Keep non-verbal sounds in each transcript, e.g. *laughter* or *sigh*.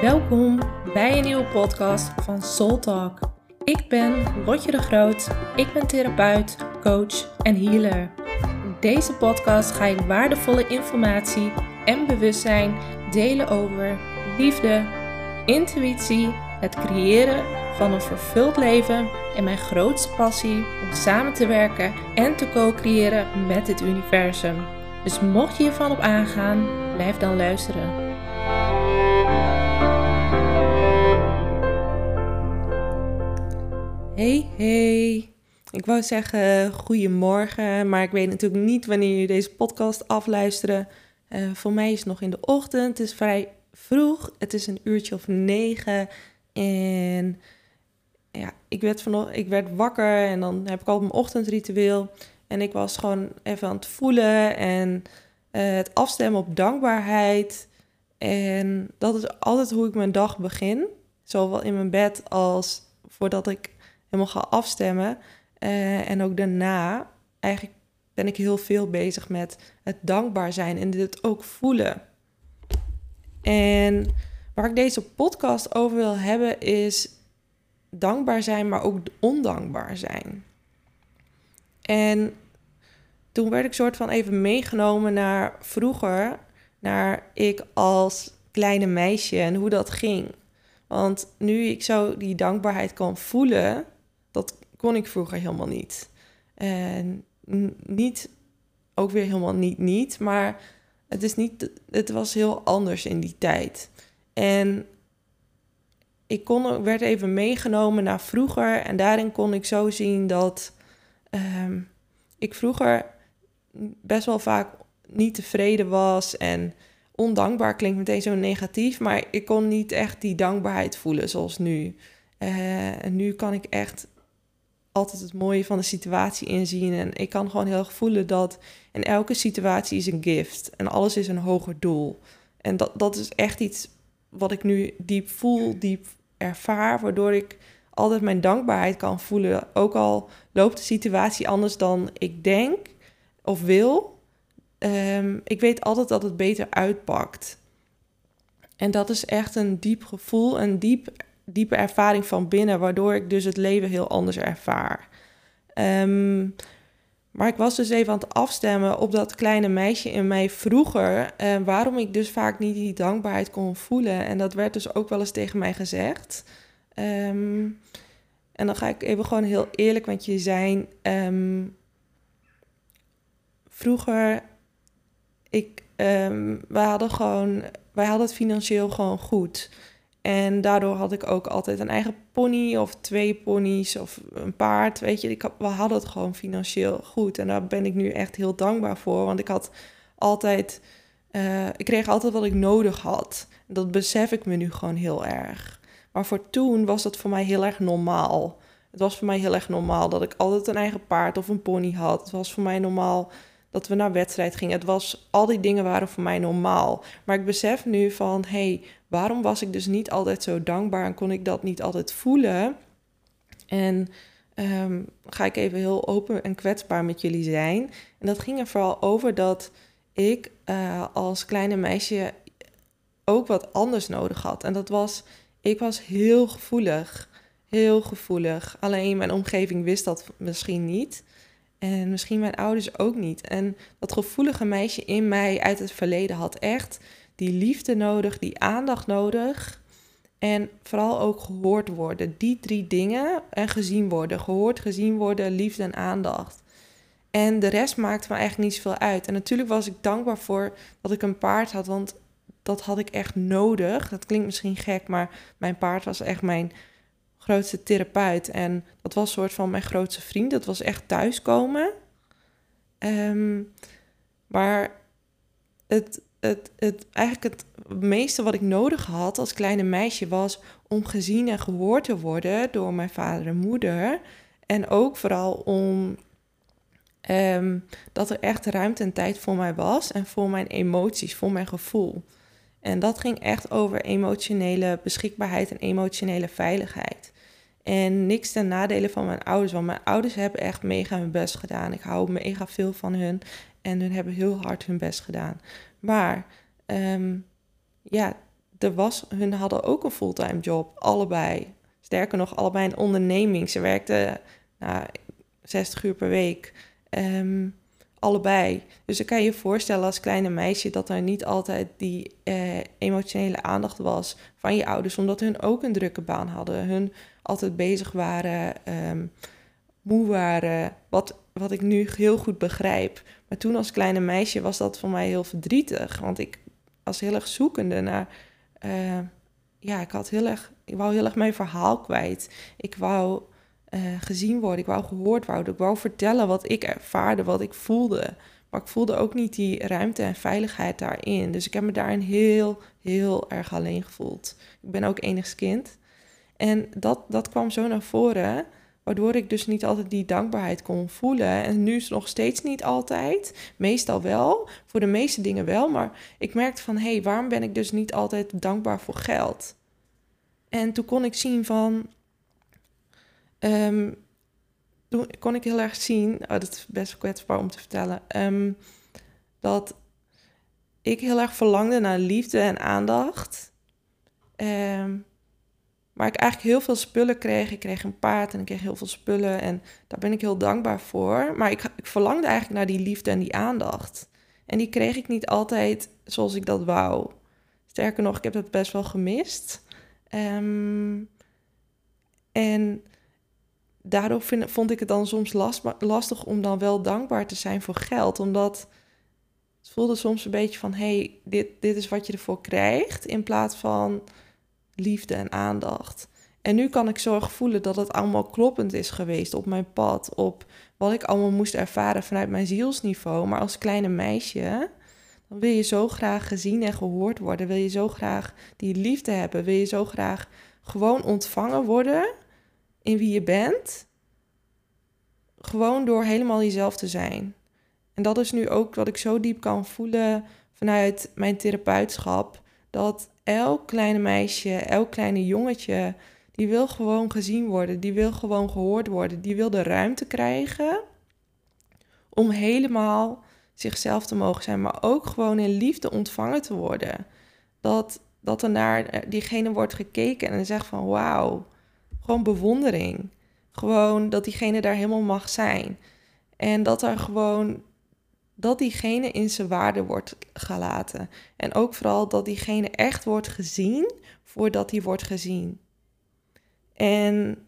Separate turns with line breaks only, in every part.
Welkom bij een nieuwe podcast van Soul Talk. Ik ben Lotje de Groot. Ik ben therapeut, coach en healer. In deze podcast ga ik waardevolle informatie en bewustzijn delen over liefde, intuïtie, het creëren van een vervuld leven en mijn grootste passie om samen te werken en te co-creëren met het universum. Dus mocht je hiervan op aangaan, blijf dan luisteren. Hey, hey. Ik wou zeggen goedemorgen, maar ik weet natuurlijk niet wanneer je deze podcast afluisteren. Uh, voor mij is het nog in de ochtend. Het is vrij vroeg. Het is een uurtje of negen. En ja, ik werd, ik werd wakker en dan heb ik al mijn ochtendritueel. En ik was gewoon even aan het voelen en uh, het afstemmen op dankbaarheid. En dat is altijd hoe ik mijn dag begin. Zowel in mijn bed als voordat ik helemaal ga afstemmen. Uh, en ook daarna, eigenlijk ben ik heel veel bezig met het dankbaar zijn en dit ook voelen. En waar ik deze podcast over wil hebben is dankbaar zijn, maar ook ondankbaar zijn. En toen werd ik soort van even meegenomen naar vroeger, naar ik als kleine meisje en hoe dat ging. Want nu ik zo die dankbaarheid kan voelen, kon ik vroeger helemaal niet. En niet, ook weer helemaal niet niet, maar het, is niet, het was heel anders in die tijd. En ik kon, werd even meegenomen naar vroeger en daarin kon ik zo zien dat um, ik vroeger best wel vaak niet tevreden was en ondankbaar klinkt meteen zo negatief, maar ik kon niet echt die dankbaarheid voelen zoals nu. Uh, en nu kan ik echt altijd het mooie van de situatie inzien. En ik kan gewoon heel voelen dat in elke situatie is een gift. En alles is een hoger doel. En dat, dat is echt iets wat ik nu diep voel, diep ervaar. Waardoor ik altijd mijn dankbaarheid kan voelen. Ook al loopt de situatie anders dan ik denk of wil. Um, ik weet altijd dat het beter uitpakt. En dat is echt een diep gevoel, een diep diepe ervaring van binnen, waardoor ik dus het leven heel anders ervaar. Um, maar ik was dus even aan het afstemmen op dat kleine meisje in mij vroeger, uh, waarom ik dus vaak niet die dankbaarheid kon voelen. En dat werd dus ook wel eens tegen mij gezegd. Um, en dan ga ik even gewoon heel eerlijk met je zijn. Um, vroeger, ik, um, hadden gewoon, wij hadden het financieel gewoon goed. En daardoor had ik ook altijd een eigen pony of twee ponies of een paard. Weet je, ik had, we hadden het gewoon financieel goed. En daar ben ik nu echt heel dankbaar voor. Want ik had altijd, uh, ik kreeg altijd wat ik nodig had. Dat besef ik me nu gewoon heel erg. Maar voor toen was dat voor mij heel erg normaal. Het was voor mij heel erg normaal dat ik altijd een eigen paard of een pony had. Het was voor mij normaal dat we naar wedstrijd gingen. Het was, al die dingen waren voor mij normaal. Maar ik besef nu van, hé, hey, waarom was ik dus niet altijd zo dankbaar en kon ik dat niet altijd voelen? En um, ga ik even heel open en kwetsbaar met jullie zijn. En dat ging er vooral over dat ik uh, als kleine meisje ook wat anders nodig had. En dat was, ik was heel gevoelig. Heel gevoelig. Alleen mijn omgeving wist dat misschien niet. En misschien mijn ouders ook niet. En dat gevoelige meisje in mij uit het verleden had echt die liefde nodig, die aandacht nodig. En vooral ook gehoord worden. Die drie dingen en gezien worden. Gehoord, gezien worden, liefde en aandacht. En de rest maakte me eigenlijk niet zoveel uit. En natuurlijk was ik dankbaar voor dat ik een paard had, want dat had ik echt nodig. Dat klinkt misschien gek, maar mijn paard was echt mijn grootste therapeut. En dat was een soort van mijn grootste vriend. Dat was echt thuiskomen. Um, maar het, het, het, eigenlijk het meeste wat ik nodig had als kleine meisje was om gezien en gehoord te worden door mijn vader en moeder. En ook vooral om um, dat er echt ruimte en tijd voor mij was en voor mijn emoties, voor mijn gevoel. En dat ging echt over emotionele beschikbaarheid en emotionele veiligheid. En niks ten nadele van mijn ouders, want mijn ouders hebben echt mega hun best gedaan. Ik hou mega veel van hun en hun hebben heel hard hun best gedaan. Maar um, ja, er was, hun hadden ook een fulltime job, allebei. Sterker nog, allebei een onderneming. Ze werkten nou, 60 uur per week. Ehm, allebei. Dus dan kan je voorstellen als kleine meisje dat er niet altijd die eh, emotionele aandacht was van je ouders, omdat hun ook een drukke baan hadden. Hun altijd bezig waren, ehm, moe waren, wat, wat ik nu heel goed begrijp. Maar toen als kleine meisje was dat voor mij heel verdrietig, want ik was heel erg zoekende naar. Uh, ja, ik had heel erg, ik wou heel erg mijn verhaal kwijt. Ik wou uh, gezien worden, ik wou gehoord worden, ik wou vertellen wat ik ervaarde, wat ik voelde. Maar ik voelde ook niet die ruimte en veiligheid daarin. Dus ik heb me daarin heel, heel erg alleen gevoeld. Ik ben ook enigskind. En dat, dat kwam zo naar voren, waardoor ik dus niet altijd die dankbaarheid kon voelen. En nu is het nog steeds niet altijd, meestal wel, voor de meeste dingen wel. Maar ik merkte van, hé, hey, waarom ben ik dus niet altijd dankbaar voor geld? En toen kon ik zien van, um, toen kon ik heel erg zien, oh, dat is best kwetsbaar om te vertellen, um, dat ik heel erg verlangde naar liefde en aandacht. Um, maar ik eigenlijk heel veel spullen kreeg. Ik kreeg een paard en ik kreeg heel veel spullen. En daar ben ik heel dankbaar voor. Maar ik, ik verlangde eigenlijk naar die liefde en die aandacht. En die kreeg ik niet altijd zoals ik dat wou. Sterker nog, ik heb dat best wel gemist. En daardoor vind, vond ik het dan soms last, lastig om dan wel dankbaar te zijn voor geld. Omdat het voelde soms een beetje van: hé, hey, dit, dit is wat je ervoor krijgt. In plaats van liefde en aandacht. En nu kan ik zorg voelen dat het allemaal kloppend is geweest op mijn pad, op wat ik allemaal moest ervaren vanuit mijn zielsniveau. Maar als kleine meisje, dan wil je zo graag gezien en gehoord worden. Wil je zo graag die liefde hebben. Wil je zo graag gewoon ontvangen worden in wie je bent. Gewoon door helemaal jezelf te zijn. En dat is nu ook wat ik zo diep kan voelen vanuit mijn therapeutschap. Dat elk kleine meisje, elk kleine jongetje, die wil gewoon gezien worden, die wil gewoon gehoord worden, die wil de ruimte krijgen om helemaal zichzelf te mogen zijn, maar ook gewoon in liefde ontvangen te worden. Dat, dat er naar diegene wordt gekeken en zegt van wauw, gewoon bewondering. Gewoon dat diegene daar helemaal mag zijn. En dat er gewoon dat diegene in zijn waarde wordt gelaten. En ook vooral dat diegene echt wordt gezien voordat hij wordt gezien. En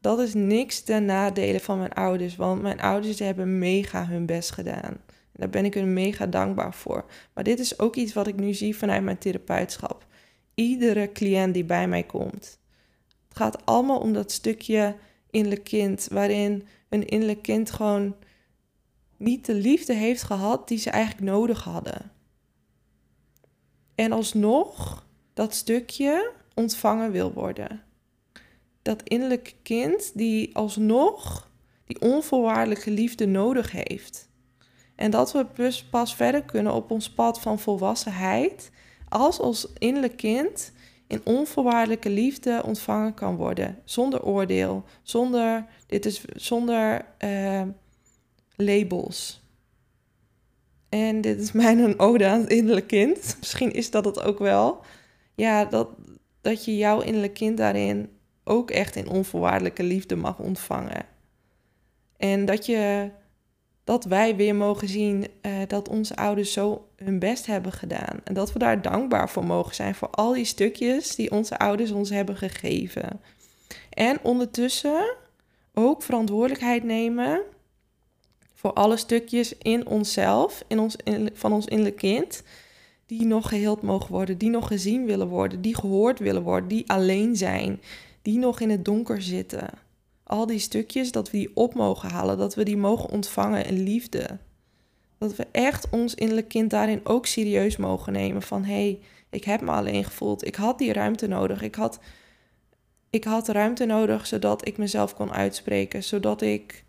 dat is niks ten nadele van mijn ouders, want mijn ouders hebben mega hun best gedaan. Daar ben ik hun mega dankbaar voor. Maar dit is ook iets wat ik nu zie vanuit mijn therapeutschap. Iedere cliënt die bij mij komt. Gaat allemaal om dat stukje innerlijk kind, waarin een innerlijk kind gewoon niet de liefde heeft gehad die ze eigenlijk nodig hadden. En alsnog dat stukje ontvangen wil worden. Dat innerlijke kind die alsnog die onvoorwaardelijke liefde nodig heeft. En dat we pas verder kunnen op ons pad van volwassenheid als ons innerlijk kind in onvoorwaardelijke liefde ontvangen kan worden. Zonder oordeel, zonder, dit is, zonder uh, labels. En dit is mijn een ode aan het innerlijk kind. Misschien is dat het ook wel. Ja, dat, dat je jouw innerlijk kind daarin ook echt in onvoorwaardelijke liefde mag ontvangen. En dat, je, dat wij weer mogen zien uh, dat onze ouders zo hun best hebben gedaan. En dat we daar dankbaar voor mogen zijn voor al die stukjes die onze ouders ons hebben gegeven. En ondertussen ook verantwoordelijkheid nemen voor alle stukjes in onszelf, in ons, van ons innerlijk kind, die nog geheeld mogen worden, die nog gezien willen worden, die gehoord willen worden, die alleen zijn, die nog in het donker zitten. Al die stukjes, dat we die op mogen halen, dat we die mogen ontvangen in liefde. Dat we echt ons innerlijk kind daarin ook serieus mogen nemen van hé, hey, ik heb me alleen gevoeld, ik had die ruimte nodig, ik had, ik had ruimte nodig zodat ik mezelf kon uitspreken, zodat ik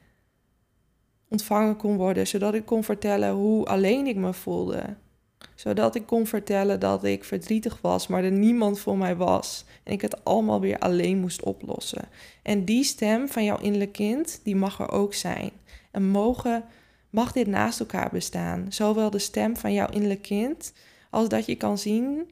ontvangen kon worden, zodat ik kon vertellen hoe alleen ik me voelde. Zodat ik kon vertellen dat ik verdrietig was, maar er niemand voor mij was. En ik het allemaal weer alleen moest oplossen. En die stem van jouw innerlijk kind, die mag er ook zijn. En mogen, mag dit naast elkaar bestaan. Zowel de stem van jouw innerlijk kind, als dat je kan zien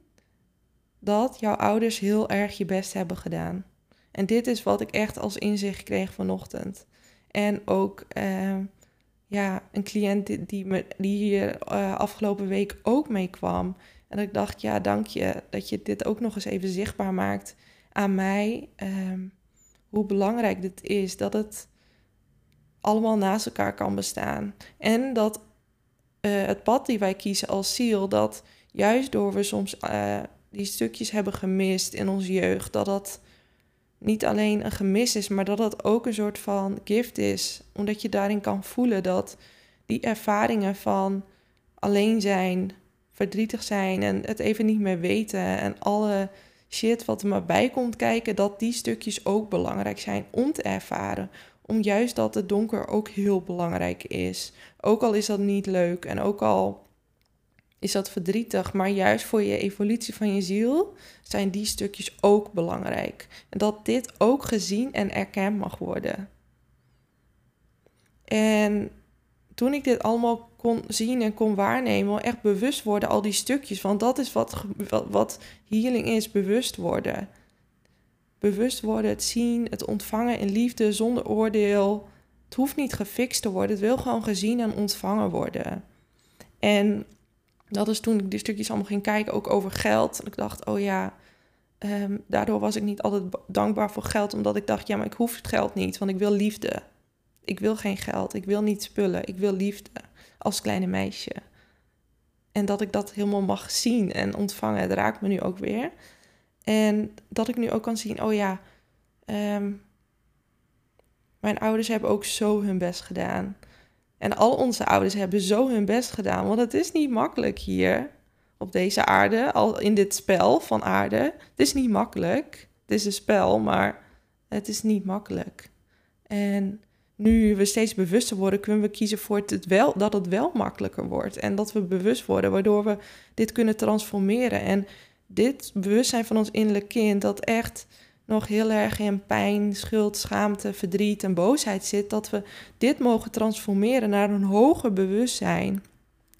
dat jouw ouders heel erg je best hebben gedaan. En dit is wat ik echt als inzicht kreeg vanochtend. En ook uh, ja, een cliënt die, me, die hier uh, afgelopen week ook mee kwam. En ik dacht, ja, dank je dat je dit ook nog eens even zichtbaar maakt aan mij. Uh, hoe belangrijk dit is. Dat het allemaal naast elkaar kan bestaan. En dat uh, het pad die wij kiezen als ziel, dat juist door we soms uh, die stukjes hebben gemist in onze jeugd, dat dat niet alleen een gemis is, maar dat dat ook een soort van gift is. Omdat je daarin kan voelen dat die ervaringen van alleen zijn, verdrietig zijn en het even niet meer weten en alle shit wat er maar bij komt kijken, dat die stukjes ook belangrijk zijn om te ervaren. Om juist dat het donker ook heel belangrijk is. Ook al is dat niet leuk en ook al is dat verdrietig, maar juist voor je evolutie van je ziel zijn die stukjes ook belangrijk. En dat dit ook gezien en erkend mag worden. En toen ik dit allemaal kon zien en kon waarnemen, echt bewust worden, al die stukjes, want dat is wat, wat, healing is, bewust worden. Bewust worden, het zien, het ontvangen in liefde, zonder oordeel. Het hoeft niet gefixt te worden, het wil gewoon gezien en ontvangen worden. En dat is toen ik die stukjes allemaal ging kijken, ook over geld. En ik dacht, oh ja, ehm, daardoor was ik niet altijd dankbaar voor geld, omdat ik dacht, ja, maar ik hoef het geld niet, want ik wil liefde. Ik wil geen geld, ik wil niet spullen, ik wil liefde als kleine meisje. En dat ik dat helemaal mag zien en ontvangen, het raakt me nu ook weer. En dat ik nu ook kan zien, oh ja, ehm, mijn ouders hebben ook zo hun best gedaan. En al onze ouders hebben zo hun best gedaan. Want het is niet makkelijk hier op deze aarde, al in dit spel van aarde. Het is niet makkelijk. Het is een spel, maar het is niet makkelijk. En nu we steeds bewuster worden, kunnen we kiezen voor het wel, dat het wel makkelijker wordt. En dat we bewust worden, waardoor we dit kunnen transformeren. En dit bewustzijn van ons innerlijk kind, dat echt nog heel erg in pijn, schuld, schaamte, verdriet en boosheid zit, dat we dit mogen transformeren naar een hoger bewustzijn.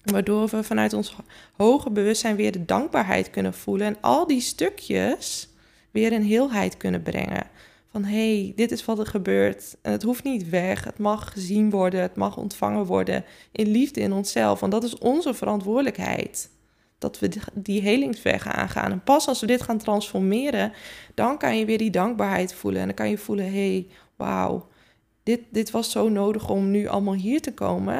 Waardoor we vanuit ons hoger bewustzijn weer de dankbaarheid kunnen voelen en al die stukjes weer in heelheid kunnen brengen. Van hé, hey, dit is wat er gebeurt en het hoeft niet weg. Het mag gezien worden, het mag ontvangen worden in liefde in onszelf. Want dat is onze verantwoordelijkheid dat we die helingsweg aangaan. En pas als we dit gaan transformeren, dan kan je weer die dankbaarheid voelen. En dan kan je voelen, hey, wauw, dit, dit was zo nodig om nu allemaal hier te komen.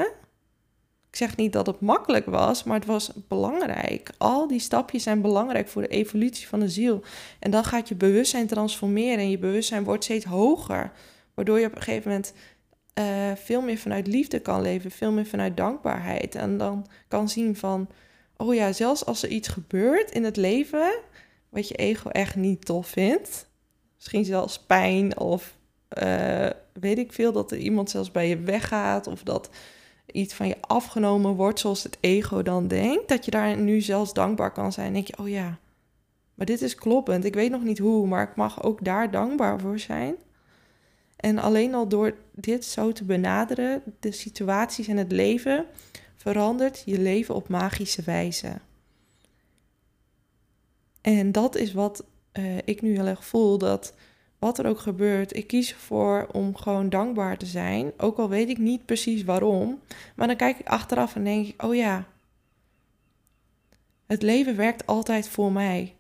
Ik zeg niet dat het makkelijk was, maar het was belangrijk. Al die stapjes zijn belangrijk voor de evolutie van de ziel. En dan gaat je bewustzijn transformeren en je bewustzijn wordt steeds hoger. Waardoor je op een gegeven moment uh, veel meer vanuit liefde kan leven, veel meer vanuit dankbaarheid. En dan kan zien van, oh ja, zelfs als er iets gebeurt in het leven wat je ego echt niet tof vindt, misschien zelfs pijn of uh, weet ik veel, dat er iemand zelfs bij je weggaat of dat iets van je afgenomen wordt zoals het ego dan denkt, dat je daar nu zelfs dankbaar kan zijn. denk je, oh ja, maar dit is kloppend. Ik weet nog niet hoe, maar ik mag ook daar dankbaar voor zijn. En alleen al door dit zo te benaderen, de situaties in het leven, verandert je leven op magische wijze. En dat is wat uh, ik nu heel erg voel, dat wat er ook gebeurt, ik kies ervoor om gewoon dankbaar te zijn. Ook al weet ik niet precies waarom. Maar dan kijk ik achteraf en denk ik, oh ja, het leven werkt altijd voor mij.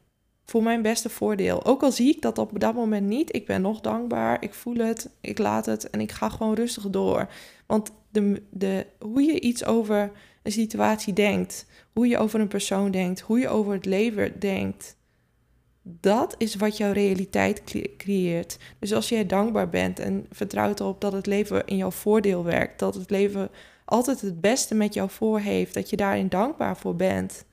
Voor mijn beste voordeel. Ook al zie ik dat op dat moment niet, ik ben nog dankbaar, ik voel het, ik laat het en ik ga gewoon rustig door. Want de, de, hoe je iets over een situatie denkt, hoe je over een persoon denkt, hoe je over het leven denkt, dat is wat jouw realiteit creëert. Dus als jij dankbaar bent en vertrouwt erop dat het leven in jouw voordeel werkt, dat het leven altijd het beste met jou voor heeft, dat je daarin dankbaar voor bent,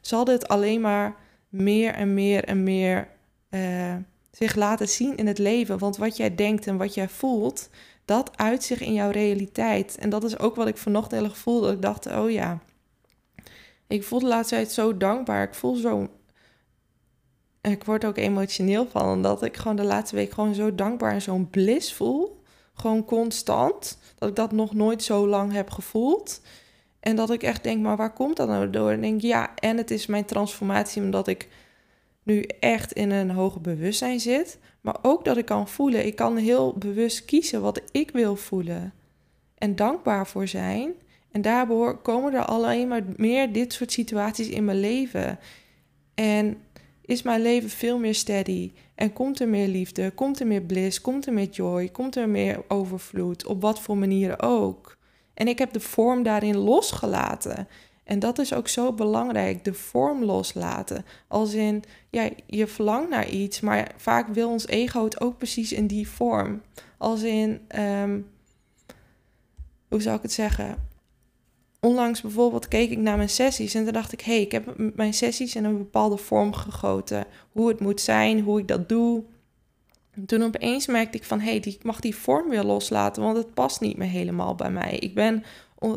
zal dit alleen maar meer en meer en meer uh, zich laten zien in het leven. Want wat jij denkt en wat jij voelt, dat uit zich in jouw realiteit. En dat is ook wat ik vanochtend heel erg voelde. Ik dacht, oh ja, ik voel de laatste tijd zo dankbaar. Ik voel zo... ik word ook emotioneel van, omdat ik gewoon de laatste week gewoon zo dankbaar en zo'n bliss voel. Gewoon constant. Dat ik dat nog nooit zo lang heb gevoeld. En dat ik echt denk, maar waar komt dat nou door? En denk, ja, en het is mijn transformatie omdat ik nu echt in een hoger bewustzijn zit. Maar ook dat ik kan voelen. Ik kan heel bewust kiezen wat ik wil voelen. En dankbaar voor zijn. En daardoor komen er alleen maar meer dit soort situaties in mijn leven. En is mijn leven veel meer steady. En komt er meer liefde, komt er meer bliss, komt er meer joy, komt er meer overvloed. Op wat voor manieren ook. En ik heb de vorm daarin losgelaten. En dat is ook zo belangrijk, de vorm loslaten. Als in, ja, je verlangt naar iets, maar vaak wil ons ego het ook precies in die vorm. Als in, um, hoe zou ik het zeggen? Onlangs bijvoorbeeld keek ik naar mijn sessies en toen dacht ik, hé, hey, ik heb mijn sessies in een bepaalde vorm gegoten. Hoe het moet zijn, hoe ik dat doe. En toen opeens merkte ik van, hé, hey, ik mag die vorm weer loslaten, want het past niet meer helemaal bij mij. Ik ben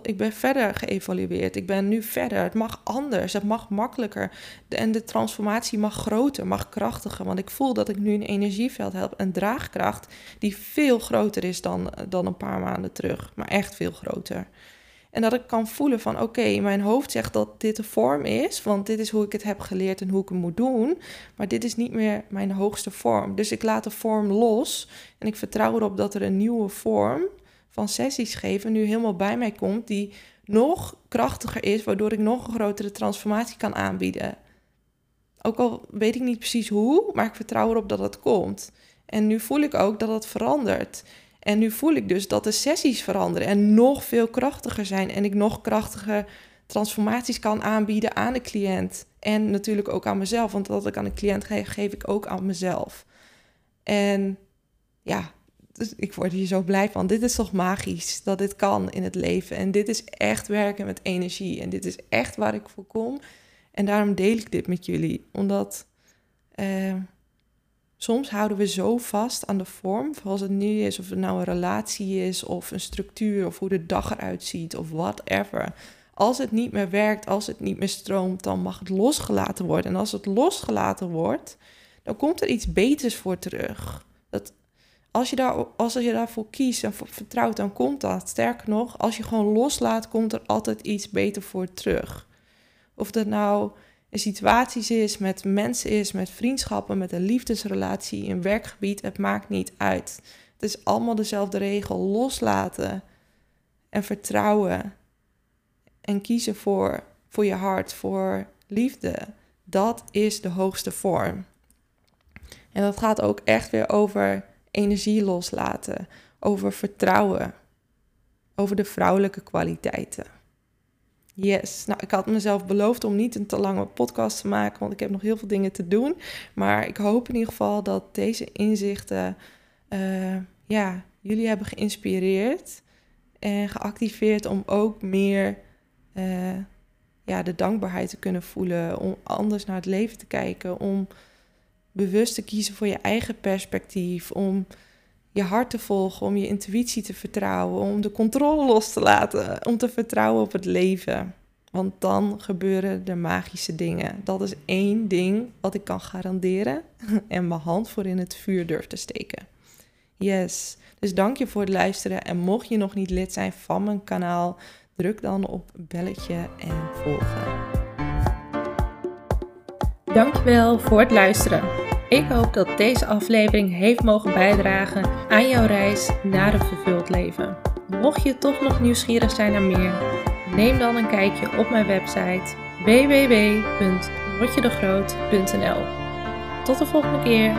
ik ben verder geëvalueerd. Ik ben nu verder. Het mag anders. Het mag makkelijker. en de transformatie mag groter, mag krachtiger. Want ik voel dat ik nu een energieveld heb, een draagkracht die veel groter is dan, dan een paar maanden terug. Maar echt veel groter. En dat ik kan voelen van oké, mijn hoofd zegt dat dit de vorm is, want dit is hoe ik het heb geleerd en hoe ik het moet doen. Maar dit is niet meer mijn hoogste vorm. Dus ik laat de vorm los en ik vertrouw erop dat er een nieuwe vorm van sessies geven nu helemaal bij mij komt, die nog krachtiger is, waardoor ik nog een grotere transformatie kan aanbieden. Ook al weet ik niet precies hoe, maar ik vertrouw erop dat het komt. En nu voel ik ook dat het verandert. En nu voel ik dus dat de sessies veranderen en nog veel krachtiger zijn. En ik nog krachtiger transformaties kan aanbieden aan de cliënt. En natuurlijk ook aan mezelf, want wat ik aan de cliënt geef, geef ik ook aan mezelf. En ja, dus ik word hier zo blij van. Dit is toch magisch dat dit kan in het leven. En dit is echt werken met energie. En dit is echt waar ik voor kom. En daarom deel ik dit met jullie. Omdat eh, soms houden we zo vast aan de vorm. Zoals het nu is, of het nou een relatie is, of een structuur, of hoe de dag eruit ziet, of whatever. Als het niet meer werkt, als het niet meer stroomt, dan mag het losgelaten worden. En als het losgelaten wordt, dan komt er iets beters voor terug. Dat als je, daar, als je daarvoor kiest en vertrouwt, dan komt dat. Sterker nog, als je gewoon loslaat, komt er altijd iets beter voor terug. Of dat nou een situaties is, met mensen is, met vriendschappen, met een liefdesrelatie, een werkgebied, het maakt niet uit. Het is allemaal dezelfde regel. Loslaten en vertrouwen. En kiezen voor, voor je hart, voor liefde. Dat is de hoogste vorm. En dat gaat ook echt weer over energie loslaten, over vertrouwen, over de vrouwelijke kwaliteiten. Yes, nou ik had mezelf beloofd om niet een te lange podcast te maken, want ik heb nog heel veel dingen te doen. Maar ik hoop in ieder geval dat deze inzichten uh, ja, jullie hebben geïnspireerd en geactiveerd om ook meer uh, ja, de dankbaarheid te kunnen voelen, om anders naar het leven te kijken, om bewust te kiezen voor je eigen perspectief, om je hart te volgen, om je intuïtie te vertrouwen, om de controle los te laten, om te vertrouwen op het leven. Want dan gebeuren er magische dingen. Dat is één ding wat ik kan garanderen *laughs* en mijn hand voor in het vuur durf te steken. Yes. Dus dank je voor het luisteren. En mocht je nog niet lid zijn van mijn kanaal, druk dan op belletje en volgen. Dankjewel voor het luisteren. Ik hoop dat deze aflevering heeft mogen bijdragen aan jouw reis naar een vervuld leven. Mocht je toch nog nieuwsgierig zijn naar meer, neem dan een kijkje op mijn website www.rotjedegroot.nl. Tot de volgende keer.